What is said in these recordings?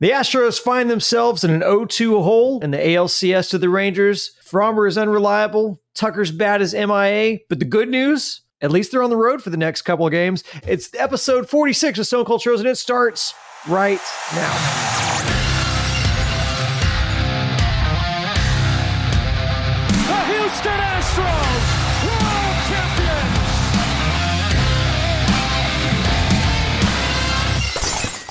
The Astros find themselves in an 0-2 hole in the ALCS to the Rangers. Framber is unreliable. Tucker's bad as MIA. But the good news, at least they're on the road for the next couple of games. It's episode 46 of Stone Cold Stros, and it starts right now.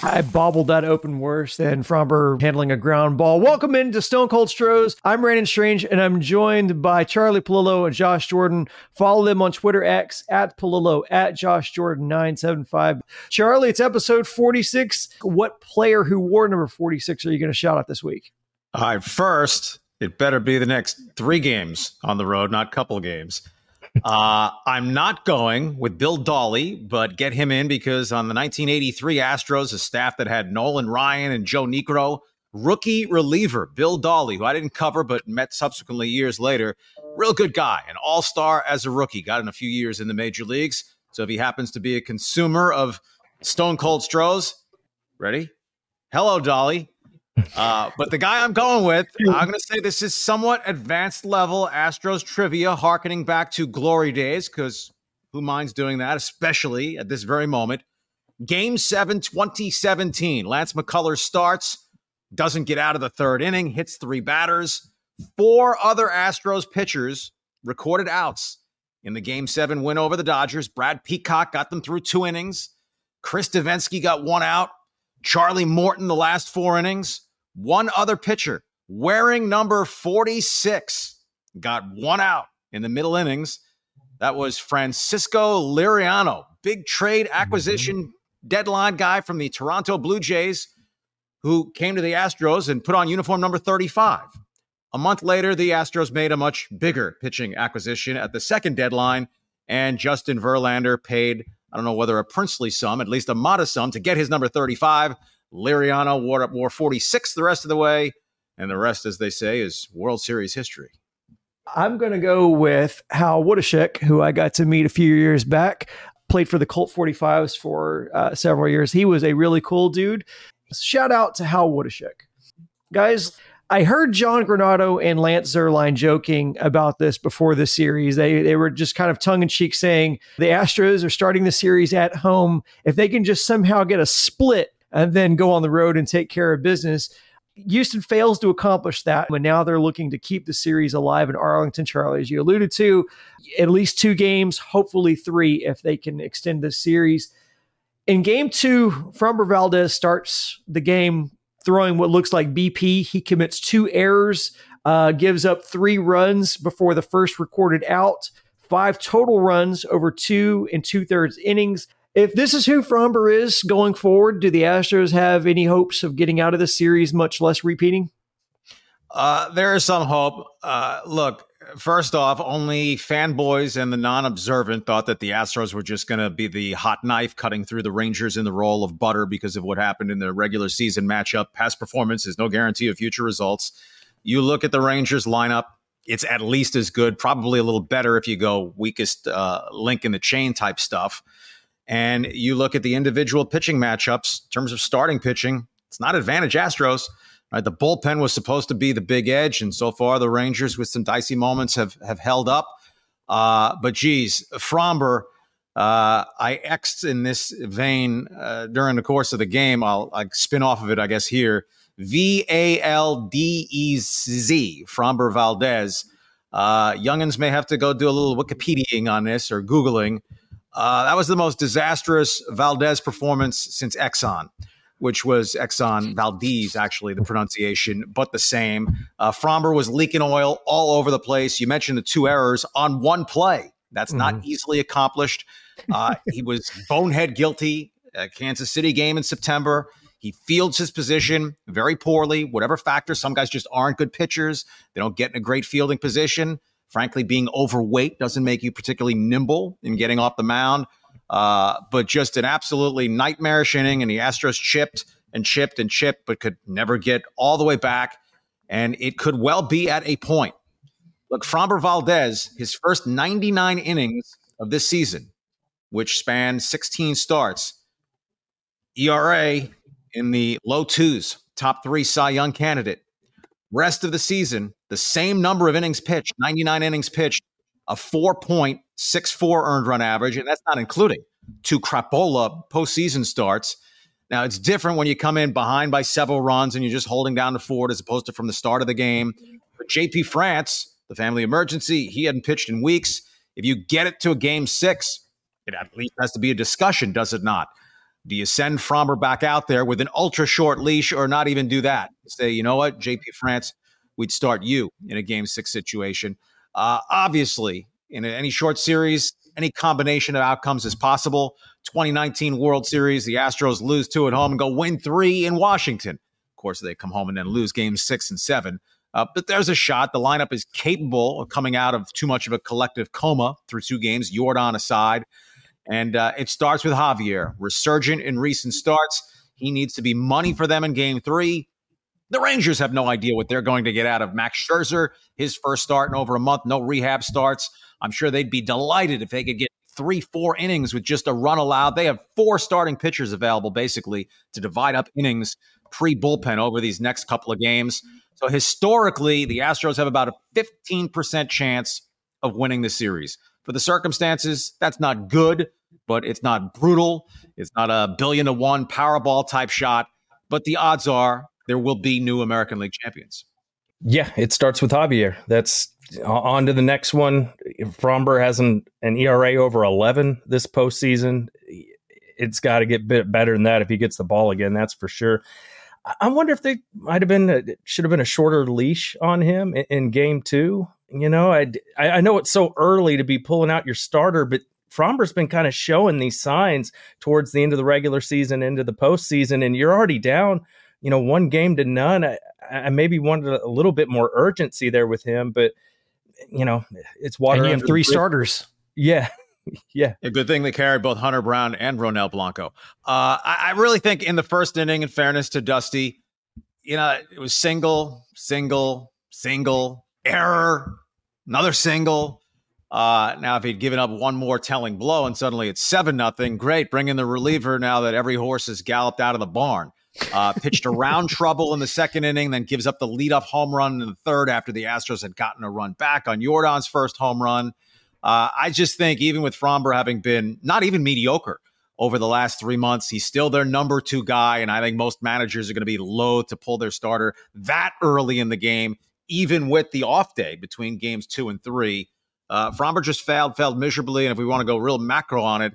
I bobbled that open worse than Framber handling a ground ball. Welcome into Stone Cold Stros. I'm Brandon Strange, and I'm joined by Charlie Pallilo and Josh Jordan. Follow them on Twitter X at Pallilo at Josh Jordan 975. Charlie, it's episode 46. What player who wore number 46 are you going to shout out this week? Right, first, it better be the next three games on the road, not couple games. Uh, I'm not going with Bill Dawley, but get him in because on the 1983 Astros, a staff that had Nolan Ryan and Joe Niekro, rookie reliever Bill Dawley, who I didn't cover but met subsequently years later, real good guy, an all star as a rookie, got in a few years in the major leagues. So if he happens to be a consumer of Stone Cold Stros, ready? Hello, Dolly. Uh, but the guy I'm going with, I'm going to say this is somewhat advanced level Astros trivia, harkening back to glory days, because who minds doing that, especially at this very moment? Game 7, 2017. Lance McCullers starts, doesn't get out of the third inning, hits three batters. Four other Astros pitchers recorded outs in the Game 7 win over the Dodgers. Brad Peacock got them through two innings. Chris Devenski got one out. Charlie Morton, the last four innings. One other pitcher wearing number 46 got one out in the middle innings. That was Francisco Liriano, big trade mm-hmm. acquisition deadline guy from the Toronto Blue Jays who came to the Astros and put on uniform number 35. A month later, the Astros made a much bigger pitching acquisition at the second deadline, and Justin Verlander paid, I don't know whether a princely sum, at least a modest sum, to get his number 35. Liriano wore, wore 46 the rest of the way. And the rest, as they say, is World Series history. I'm going to go with Hal Woodeshick, who I got to meet a few years back. Played for the Colt 45s for uh, several years. He was a really cool dude. Shout out to Hal Woodeshick. Guys, I heard John Granato and Lance Zierlein joking about this before the series. They they were just kind of tongue in cheek saying the Astros are starting the series at home. If they can just somehow get a split and then go on the road and take care of business. Houston fails to accomplish that, and now they're looking to keep the series alive in Arlington, Charlie, as you alluded to. At least two games, hopefully three, if they can extend the series. In game two, Framber Valdez starts the game throwing what looks like BP. He commits two errors, uh, gives up three runs before the first recorded out, five total runs over two and two thirds innings. If this is who Framber is going forward, do the Astros have any hopes of getting out of the series, much less repeating? Uh, there is some hope. Uh, look, first off, only fanboys and the non-observant thought that the Astros were just going to be the hot knife cutting through the Rangers in the role of butter because of what happened in the regular season matchup. Past performance is no guarantee of future results. You look at the Rangers lineup; it's at least as good, probably a little better if you go weakest uh, link in the chain type stuff. And you look at the individual pitching matchups in terms of starting pitching, it's not advantage Astros. Right, the bullpen was supposed to be the big edge, and so far the Rangers, with some dicey moments, have have held up. Uh, but geez, Framber, uh, I xed in this vein uh, during the course of the game. I'll, spin off of it, I guess. Here, V A L D E Z, Framber Valdez. Uh, youngins may have to go do a little Wikipediaing on this or Googling. Uh, that was the most disastrous Valdez performance since Exxon, which was Exxon Valdez, actually, the pronunciation, but the same. Uh, Framber was leaking oil all over the place. You mentioned the two errors on one play. That's mm-hmm. not easily accomplished. Uh, he was bonehead guilty at Kansas City game in September. He fields his position very poorly, whatever factor. Some guys just aren't good pitchers. They don't get in a great fielding position. Frankly, being overweight doesn't make you particularly nimble in getting off the mound. Uh, but just an absolutely nightmarish inning, and the Astros chipped and chipped and chipped, but could never get all the way back. And it could well be at a point. Look, Framber Valdez, his first 99 innings of this season, which spanned 16 starts, ERA in the low twos, top three Cy Young candidate. Rest of the season, the same number of innings pitched, 99 innings pitched, a 4.64 earned run average, and that's not including two crapola postseason starts. Now, it's different when you come in behind by several runs and you're just holding down the fort as opposed to from the start of the game. But JP France, the family emergency, he hadn't pitched in weeks. If you get it to a game six, it at least has to be a discussion, does it not? Do you send Framber back out there with an ultra short leash or not even do that? Say, you know what, JP France, we'd start you in a game six situation. Uh, obviously, in any short series, any combination of outcomes is possible. 2019 World Series, the Astros lose two at home and go win three in Washington. Of course, they come home and then lose games six and seven. Uh, but there's a shot. The lineup is capable of coming out of too much of a collective coma through two games, Yordan aside. And uh, it starts with Javier, resurgent in recent starts. He needs to be money for them in game three. The Rangers have no idea what they're going to get out of Max Scherzer, his first start in over a month, no rehab starts. I'm sure they'd be delighted if they could get three, four innings with just a run allowed. They have four starting pitchers available basically to divide up innings pre bullpen over these next couple of games. So historically, the Astros have about a 15% chance of winning the series. For the circumstances, that's not good, but it's not brutal. It's not a billion to one Powerball type shot. But the odds are there will be new American League champions. Yeah, it starts with Javier. That's on to the next one. Framber has an, an ERA over 11 this postseason. It's got to get bit better than that if he gets the ball again. That's for sure. I wonder if they might have been a, should have been a shorter leash on him in, in game two. You know, I, I know it's so early to be pulling out your starter, but Framber's been kind of showing these signs towards the end of the regular season, into the postseason, and you're already down you know, one game to none. I, I maybe wanted a little bit more urgency there with him, but you know, it's water. And you have three starters. Yeah. Yeah. A good thing they carried both Hunter Brown and Ronel Blanco. Uh, I, I, really think in the first inning, in fairness to Dusty, you know, it was single, single, single, error, another single. Uh, now, if he'd given up one more telling blow and suddenly it's seven nothing, great. Bring in the reliever now that every horse has galloped out of the barn. Uh, pitched around trouble in the second inning, then gives up the leadoff home run in the third after the Astros had gotten a run back on Yordan's first home run. Uh, I just think even with Framber having been not even mediocre over the last three months, he's still their number two guy, and I think most managers are going to be loath to pull their starter that early in the game, even with the off day between games two and three. Uh, Framber just failed, failed miserably, and if we want to go real macro on it,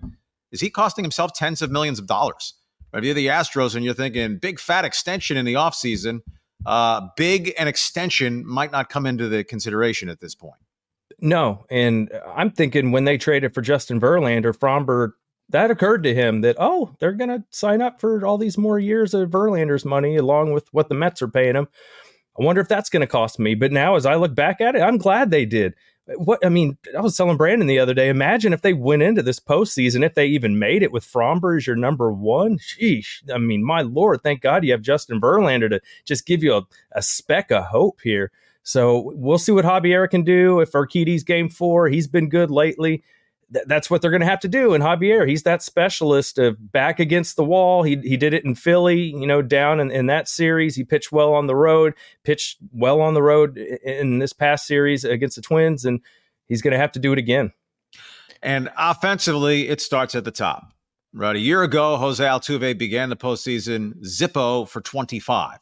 is he costing himself tens of millions of dollars? If you're the Astros and you're thinking big fat extension in the offseason, uh, big and extension might not come into the consideration at this point. No, and I'm thinking when they traded for Justin Verlander, Framber, that occurred to him that oh, they're going to sign up for all these more years of Verlander's money along with what the Mets are paying him. I wonder if that's going to cost me. But now, as I look back at it, I'm glad they did what I mean, I was telling Brandon the other day. Imagine if they went into this postseason, if they even made it with Framber as your number one. Sheesh! I mean, my lord, thank God you have Justin Verlander to just give you a, a speck of hope here. So we'll see what Javier can do. If Urquidy's game four, he's been good lately th- that's what they're going to have to do. And Javier, he's that specialist of back against the wall. He he did it in Philly, you know, down in, in that series. He pitched well on the road, pitched well on the road in this past series against the Twins, and he's going to have to do it again. And offensively, it starts at the top. Right. A year ago, Jose Altuve began the postseason Zippo for 25.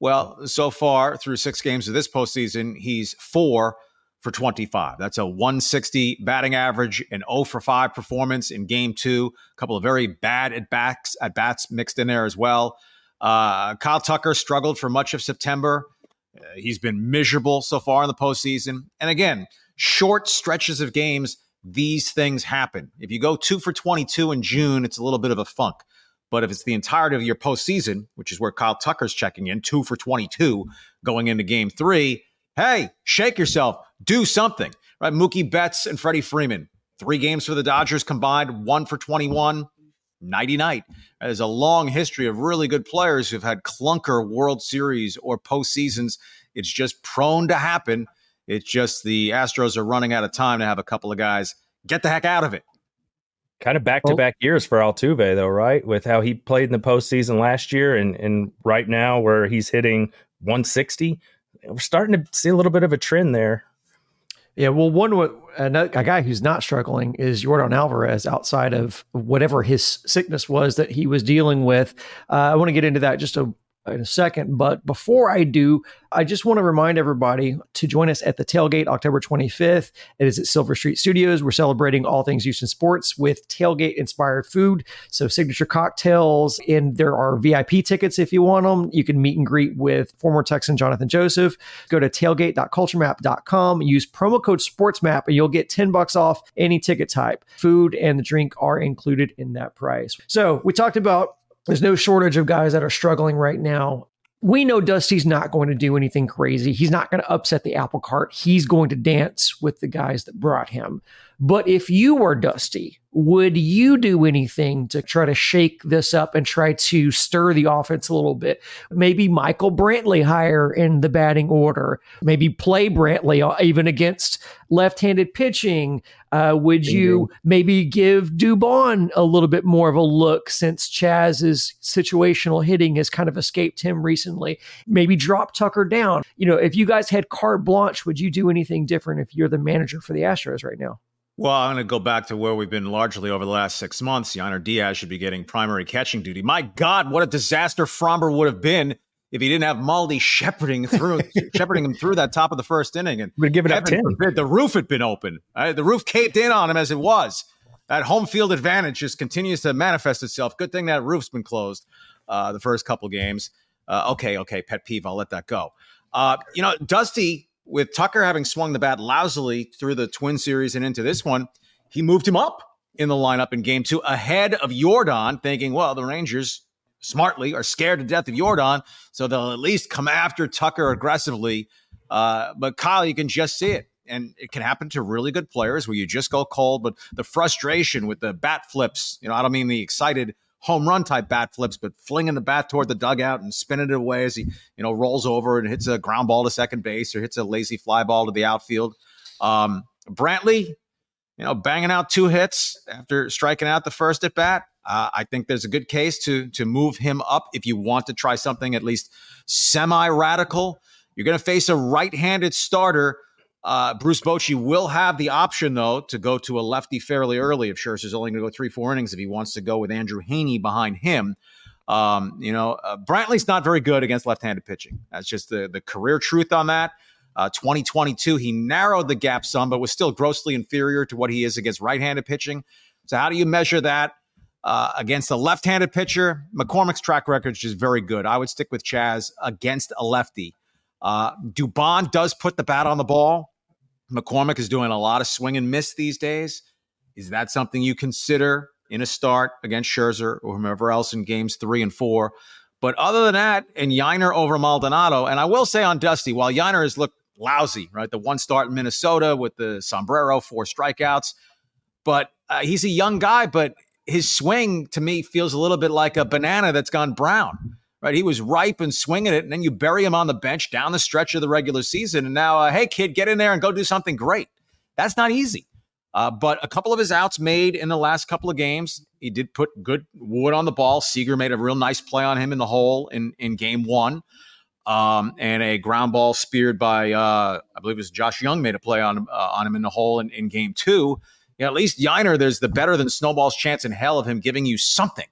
Well, so far through six games of this postseason, he's four for 25. That's a 160 batting average, an 0 for 5 performance in game two. A couple of very bad at bats at bats mixed in there as well. Uh, Kyle Tucker struggled for much of September. Uh, he's been miserable so far in the postseason. And again, short stretches of games, these things happen. If you go two for 22 in June, it's a little bit of a funk. But if it's the entirety of your postseason, which is where Kyle Tucker's checking in, two for 22 going into game three, hey, shake yourself, do something. Right? Mookie Betts and Freddie Freeman, three games for the Dodgers combined, one for 21. Nighty night. There's a long history of really good players who've had clunker World Series or postseasons. It's just prone to happen. It's just the Astros are running out of time to have a couple of guys get the heck out of it. Kind of back to back years for Altuve, though, right? With how he played in the postseason last year and, and right now where he's hitting 160. We're starting to see a little bit of a trend there. Yeah, well, one another a guy who's not struggling is Yordan Alvarez. Outside of whatever his sickness was that he was dealing with, uh, I want to get into that just a in a second. But before I do, I just want to remind everybody to join us at the tailgate October 25th. It is at Silver Street Studios. We're celebrating all things Houston sports with tailgate inspired food. So, signature cocktails, and there are VIP tickets if you want them. You can meet and greet with former Texan Jonathan Joseph. Go to tailgate.culturemap.com, use promo code SportsMap, and you'll get 10 bucks off any ticket type. Food and the drink are included in that price. So, we talked about there's no shortage of guys that are struggling right now. We know Dusty's not going to do anything crazy. He's not going to upset the apple cart. He's going to dance with the guys that brought him. But if you were Dusty, would you do anything to try to shake this up and try to stir the offense a little bit? Maybe Michael Brantley higher in the batting order. Maybe play Brantley uh, even against left-handed pitching. Uh, would you maybe give Dubon a little bit more of a look since Chaz's situational hitting has kind of escaped him recently? Maybe drop Tucker down. You know, if you guys had carte blanche, would you do anything different if you're the manager for the Astros right now? Well, I'm going to go back to where we've been largely over the last six months. Yainer Diaz should be getting primary catching duty. My God, what a disaster Framber would have been if he didn't have Maldi shepherding through, shepherding him through that top of the first inning. And would give it up ten. Forbid, the roof had been open. Right? The roof caved in on him as it was. That home field advantage just continues to manifest itself. Good thing that roof's been closed uh, the first couple games. Uh, okay, okay, pet peeve. I'll let that go. Uh, you know, Dusty with Tucker having swung the bat lousily through the Twin Series and into this one, he moved him up in the lineup in game two ahead of Yordan, thinking, well, the Rangers smartly are scared to death of Yordan, so they'll at least come after Tucker aggressively. Uh, but Kyle, you can just see it. And it can happen to really good players where you just go cold, but the frustration with the bat flips, you know, I don't mean the excited home run type bat flips, but flinging the bat toward the dugout and spinning it away as he, you know, rolls over and hits a ground ball to second base or hits a lazy fly ball to the outfield. Um, Brantley, you know, banging out two hits after striking out the first at bat. Uh, I think there's a good case to to move him up if you want to try something at least semi radical. You're going to face a right-handed starter uh, Bruce Bochy will have the option, though, to go to a lefty fairly early if Scherzer's only going to go three, four innings if he wants to go with Andrew Heaney behind him. Um, you know, uh, Brantley's not very good against left-handed pitching. That's just the the career truth on that. Uh, 2022, he narrowed the gap some, but was still grossly inferior to what he is against right-handed pitching. So, how do you measure that uh, against a left-handed pitcher? McCormick's track record is just very good. I would stick with Chaz against a lefty. Uh, Dubon does put the bat on the ball. McCormick is doing a lot of swing and miss these days. Is that something you consider in a start against Scherzer or whomever else in games three and four? But other than that, and Yainer over Maldonado, and I will say on Dusty, while Yainer has looked lousy, right? The one start in Minnesota with the sombrero, four strikeouts, but uh, he's a young guy, but his swing to me feels a little bit like a banana that's gone brown right? He was ripe and swinging it, and then you bury him on the bench down the stretch of the regular season. And now, uh, hey, kid, get in there and go do something great. That's not easy. Uh, but a couple of his outs made in the last couple of games, he did put good wood on the ball. Seager made a real nice play on him in the hole in, in game one. Um, and a ground ball speared by, uh, I believe it was Josh Jung, made a play on, uh, on him in the hole in, in game two. Yeah, at least Yainer, there's the better than snowball's chance in hell of him giving you something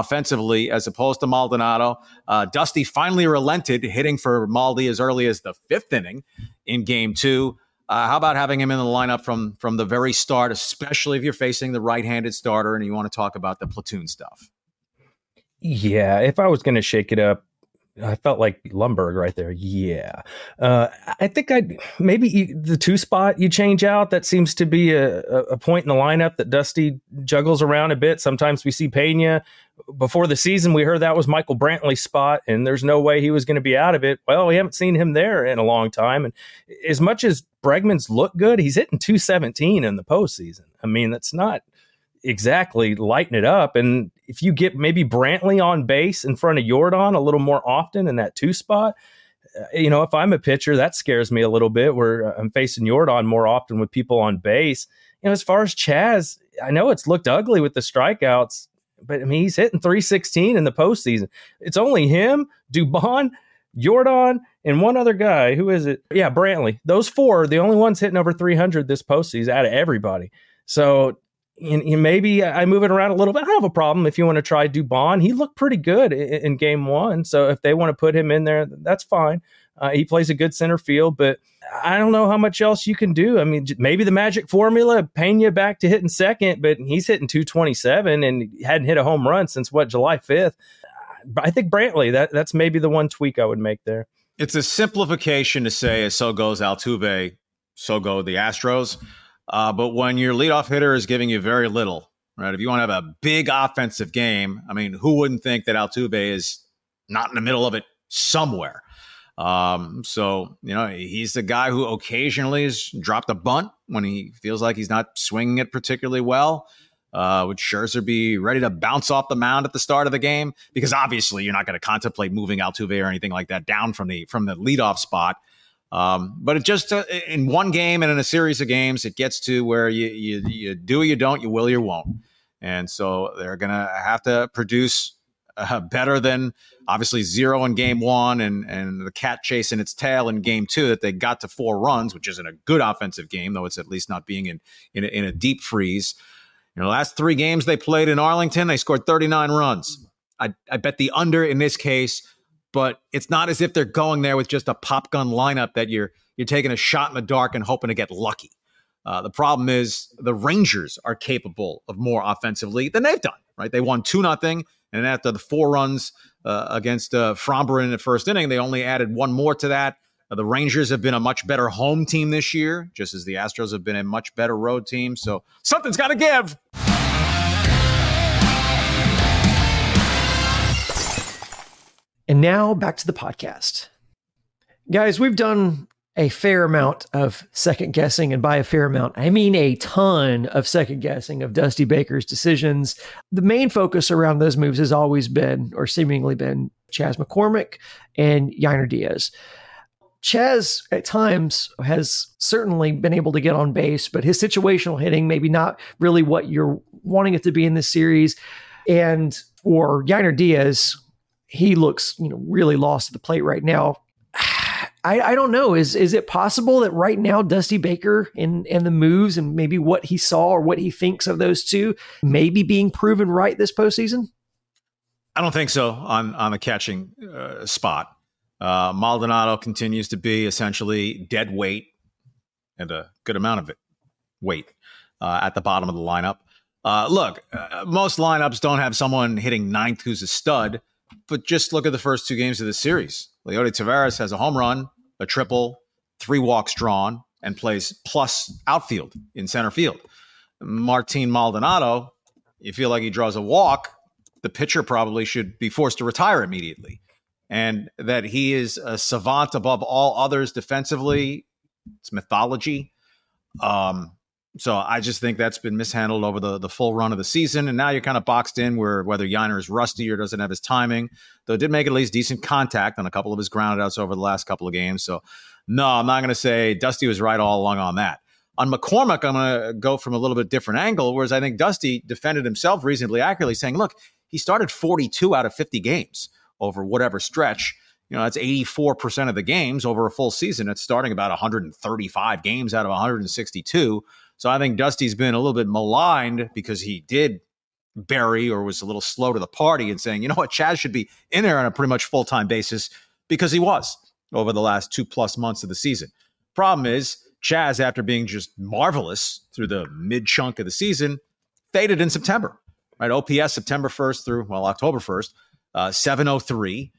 offensively as opposed to Maldonado. Uh, Dusty finally relented, hitting for Maldi as early as the fifth inning in game two. Uh, how about having him in the lineup from from the very start, especially if you're facing the right-handed starter and you want to talk about the platoon stuff? Yeah, if I was going to shake it up, I felt like Lumbergh right there. Yeah. Uh, I think I'd maybe you, the two spot you change out. That seems to be a, a point in the lineup that Dusty juggles around a bit. Sometimes we see Pena. Before the season, we heard that was Michael Brantley's spot, and there's no way he was going to be out of it. Well, we haven't seen him there in a long time. And as much as Bregman's look good, he's hitting 217 in the postseason. I mean, that's not exactly lighten it up. And if you get maybe Brantley on base in front of Yordan a little more often in that two spot, uh, you know, if I'm a pitcher, that scares me a little bit where I'm facing Yordan more often with people on base. you know, as far as Chaz, I know it's looked ugly with the strikeouts, but I mean, he's hitting 316 in the postseason. It's only him, Dubon, Yordan, and one other guy. Who is it? Yeah, Brantley. Those four are the only ones hitting over 300 this postseason out of everybody. So and, maybe I move it around a little bit. I don't have a problem if you want to try Dubon. He looked pretty good in, in game one. So if they want to put him in there, that's fine. Uh, he plays a good center field, but I don't know how much else you can do. I mean, maybe the magic formula, Pena back to hitting second, but he's hitting 227 and hadn't hit a home run since what, July 5th. I think Brantley, that, that's maybe the one tweak I would make there. It's a simplification to say, as so goes Altuve, so go the Astros. Uh, but when your leadoff hitter is giving you very little, right? If you want to have a big offensive game, I mean, who wouldn't think that Altuve is not in the middle of it somewhere? Um, so you know, he's the guy who occasionally has dropped a bunt when he feels like he's not swinging it particularly well. Uh, would Scherzer be ready to bounce off the mound at the start of the game? Because obviously, you're not going to contemplate moving Altuve or anything like that down from the from the leadoff spot. Um, but it just uh, in one game and in a series of games, it gets to where you you, you do or you don't, you will or you won't, and so they're gonna have to produce uh, better than obviously zero in game one and and the cat chasing its tail in game two that they got to four runs, which isn't a good offensive game, though it's at least not being in in a, in a deep freeze. In the last three games they played in Arlington, they scored 39 runs. I, I bet the under in this case but it's not as if they're going there with just a pop gun lineup that you're you're taking a shot in the dark and hoping to get lucky. Uh, the problem is the Rangers are capable of more offensively than they've done. Right? They won two nothing, and after the four runs uh, against uh, Framber in the first inning, they only added one more to that. Uh, the Rangers have been a much better home team this year, just as the Astros have been a much better road team. So something's got to give. And now back to the podcast. Guys, we've done a fair amount of second guessing, and by a fair amount, I mean a ton of second guessing of Dusty Baker's decisions. The main focus around those moves has always been, or seemingly been, Chaz McCormick and Yainer Diaz. Chaz at times has certainly been able to get on base, but his situational hitting maybe not really what you're wanting it to be in this series. And for Yainer Diaz, he looks, you know, really lost at the plate right now. I, I don't know. Is is it possible that right now Dusty Baker and and the moves and maybe what he saw or what he thinks of those two maybe being proven right this postseason? I don't think so on on the catching uh, spot. Uh, Maldonado continues to be essentially dead weight and a good amount of it weight uh, at the bottom of the lineup. Uh, look, uh, most lineups don't have someone hitting ninth who's a stud but just look at the first two games of the series. Leody Taveras has a home run, a triple, three walks drawn, and plays plus outfield in center field. Martin Maldonado, you feel like he draws a walk, the pitcher probably should be forced to retire immediately. And that he is a savant above all others defensively, it's mythology. Um, so I just think that's been mishandled over the, the full run of the season. And now you're kind of boxed in where whether Yainer is rusty or doesn't have his timing, though did make at least decent contact on a couple of his groundouts over the last couple of games. So no, I'm not going to say Dusty was right all along on that. On McCormick, I'm going to go from a little bit different angle, whereas I think Dusty defended himself reasonably accurately, saying, look, he started 42 out of 50 games over whatever stretch. You know, that's 84% of the games over a full season. It's starting about 135 games out of 162 so I think Dusty's been a little bit maligned because he did bury or was a little slow to the party and saying, you know what, Chaz should be in there on a pretty much full time basis because he was over the last two plus months of the season. Problem is, Chaz, after being just marvelous through the mid chunk of the season, faded in September. Right, OPS September 1st through well October 1st, uh, 703.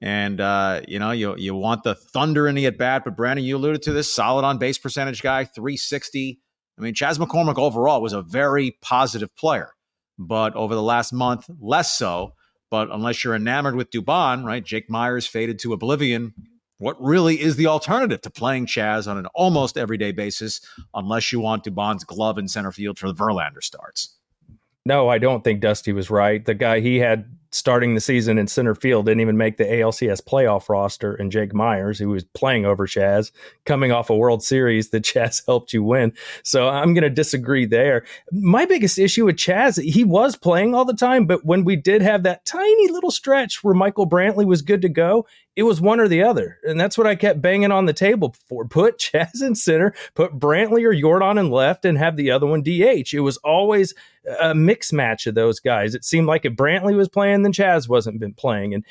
And uh, you know, you you want the thunder in the at bat, but Brandon, you alluded to this solid on base percentage guy, 360, I mean, Chaz McCormick overall was a very positive player, but over the last month, less so. But unless you're enamored with Dubon, right? Jake Meyers faded to oblivion. What really is the alternative to playing Chaz on an almost everyday basis, unless you want Dubon's glove in center field for the Verlander starts? No, I don't think Dusty was right. The guy he had starting the season in center field, didn't even make the ALCS playoff roster, and Jake Meyers, who was playing over Chaz, coming off a World Series that Chaz helped you win. So I'm going to disagree there. My biggest issue with Chaz, he was playing all the time, but when we did have that tiny little stretch where Michael Brantley was good to go, it was one or the other. And that's what I kept banging on the table for. Put Chaz in center, put Brantley or Yordan in left, and have the other one DH. It was always a mix match of those guys. It seemed like if Brantley was playing, then Chaz wasn't been playing. And,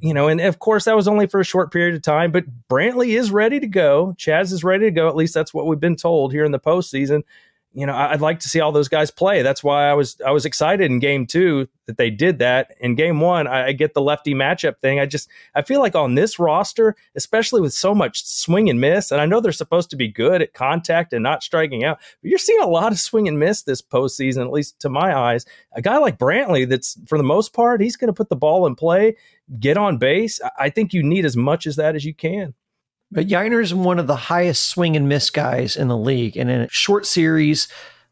you know, and of course that was only for a short period of time, but Brantley is ready to go. Chaz is ready to go. At least that's what we've been told here in the postseason you know, I'd like to see all those guys play. That's why I was I was excited in game two that they did that. In game one, I, I, get the lefty matchup thing. I just I feel like on this roster, especially with so much swing and miss, and I know they're supposed to be good at contact and not striking out, but you're seeing a lot of swing and miss this postseason, at least to my eyes. A guy like Brantley, that's for the most part, he's going to put the ball in play, get on base. I think you need as much as that as you can. But Yainer's one of the highest swing and miss guys in the league. And in a short series,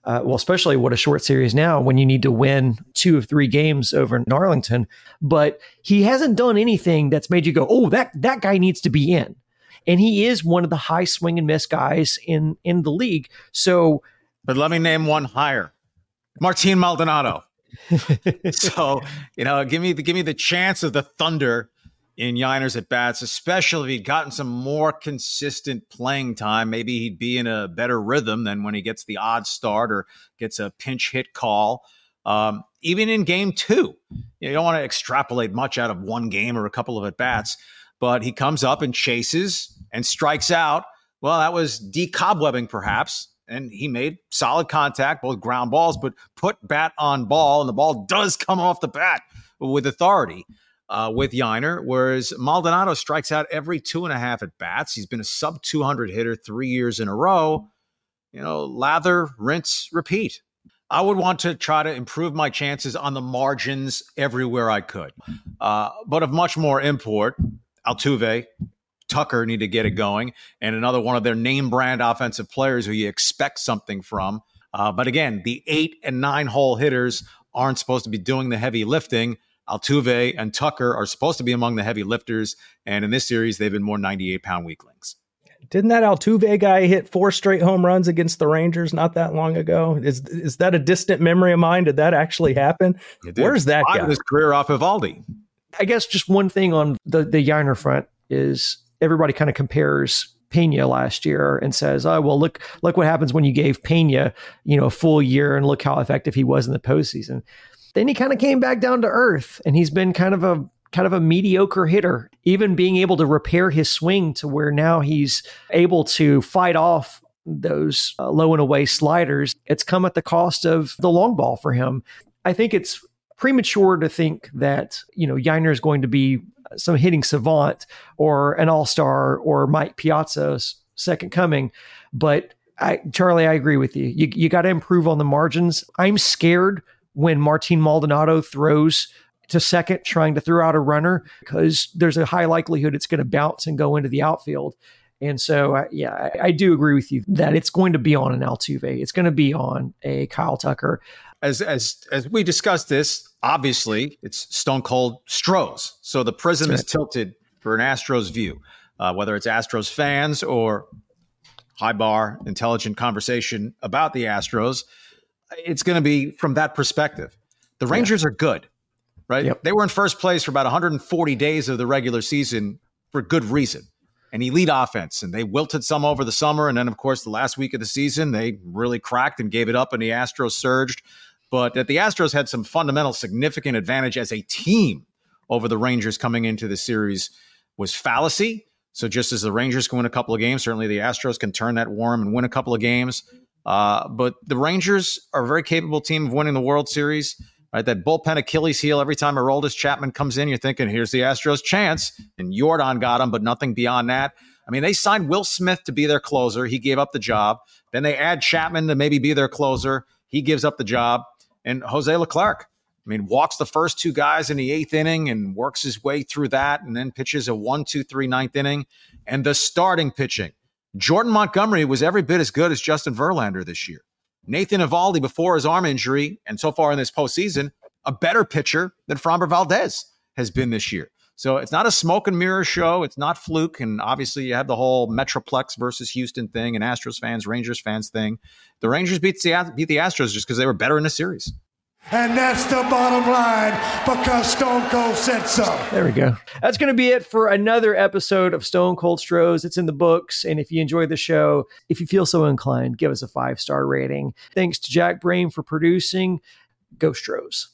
uh, well, especially what a short series now when you need to win two of three games over in Arlington. But he hasn't done anything that's made you go, oh, that, that guy needs to be in. And he is one of the high swing and miss guys in, in the league. So, but let me name one higher Martin Maldonado. so, you know, give me the, give me the chance of the Thunder in Yainer's at bats, especially if he'd gotten some more consistent playing time. Maybe he'd be in a better rhythm than when he gets the odd start or gets a pinch hit call. Um, even in game two, you don't want to extrapolate much out of one game or a couple of at bats, but he comes up and chases and strikes out. Well, that was decobwebbing perhaps. And he made solid contact, both ground balls, but put bat on ball, and the ball does come off the bat with authority uh, with Yainer, whereas Maldonado strikes out every two and a half at bats. He's been a sub 200 hitter three years in a row. You know, lather, rinse, repeat. I would want to try to improve my chances on the margins everywhere I could. Uh, but of much more import, Altuve, Tucker need to get it going, and another one of their name brand offensive players who you expect something from. Uh, but again, the eight and nine hole hitters aren't supposed to be doing the heavy lifting. Altuve and Tucker are supposed to be among the heavy lifters, and in this series, they've been more 98 pound weaklings. Didn't that Altuve guy hit four straight home runs against the Rangers not that long ago? Is is that a distant memory of mine? Did that actually happen? Where's that guy? His career off Eovaldi. I guess just one thing on the the Yainer front is everybody kind of compares Pena last year and says, "Oh well, look look what happens when you gave Pena you know a full year and look how effective he was in the postseason." Then he kind of came back down to earth and he's been kind of a kind of a mediocre hitter, even being able to repair his swing to where now he's able to fight off those uh, low and away sliders. It's come at the cost of the long ball for him. I think it's premature to think that, you know, Yainer is going to be some hitting savant or an all-star or Mike Piazza's second coming, but I, Charlie, I agree with you. You, you got to improve on the margins. I'm scared when Martin Maldonado throws to second trying to throw out a runner because there's a high likelihood it's going to bounce and go into the outfield. And so, uh, yeah, I, I, do agree with you that it's going to be on an Altuve. It's going to be on a Kyle Tucker. As as as we discussed this, obviously it's Stone Cold Stros. So the prism right. is tilted for an Astros view, uh, whether it's Astros fans or high bar intelligent conversation about the Astros it's going to be from that perspective. The Rangers yeah. are good, right? Yep. They were in first place for about 140 days of the regular season for good reason. An elite offense, and they wilted some over the summer. And then, of course, the last week of the season, they really cracked and gave it up, and the Astros surged. But that the Astros had some fundamental significant advantage as a team over the Rangers coming into the series was fallacy. So just as the Rangers can win a couple of games, certainly the Astros can turn that warm and win a couple of games. Uh, but the Rangers are a very capable team of winning the World Series. Right, that bullpen Achilles heel. Every time Aroldis Chapman comes in, you're thinking, "Here's the Astros' chance." And Yordan got him, but nothing beyond that. I mean, they signed Will Smith to be their closer. He gave up the job. Then they add Chapman to maybe be their closer. He gives up the job. And Jose Leclerc, I mean, walks the first two guys in the eighth inning and works his way through that, and then pitches a one, two, three, ninth inning. And the starting pitching Jordan Montgomery was every bit as good as Justin Verlander this year. Nathan Eovaldi, before his arm injury, and so far in this postseason, a better pitcher than Framber Valdez has been this year. So it's not a smoke and mirror show. It's not fluke. And obviously, you have the whole Metroplex versus Houston thing and Astros fans, Rangers fans thing. The Rangers beat the, beat the Astros just because they were better in the series. And that's the bottom line because Stone Cold said so. There we go. That's going to be it for another episode of Stone Cold Stros. It's in the books. And if you enjoyed the show, if you feel so inclined, give us a five star rating. Thanks to Jack Brain for producing. Go Stros.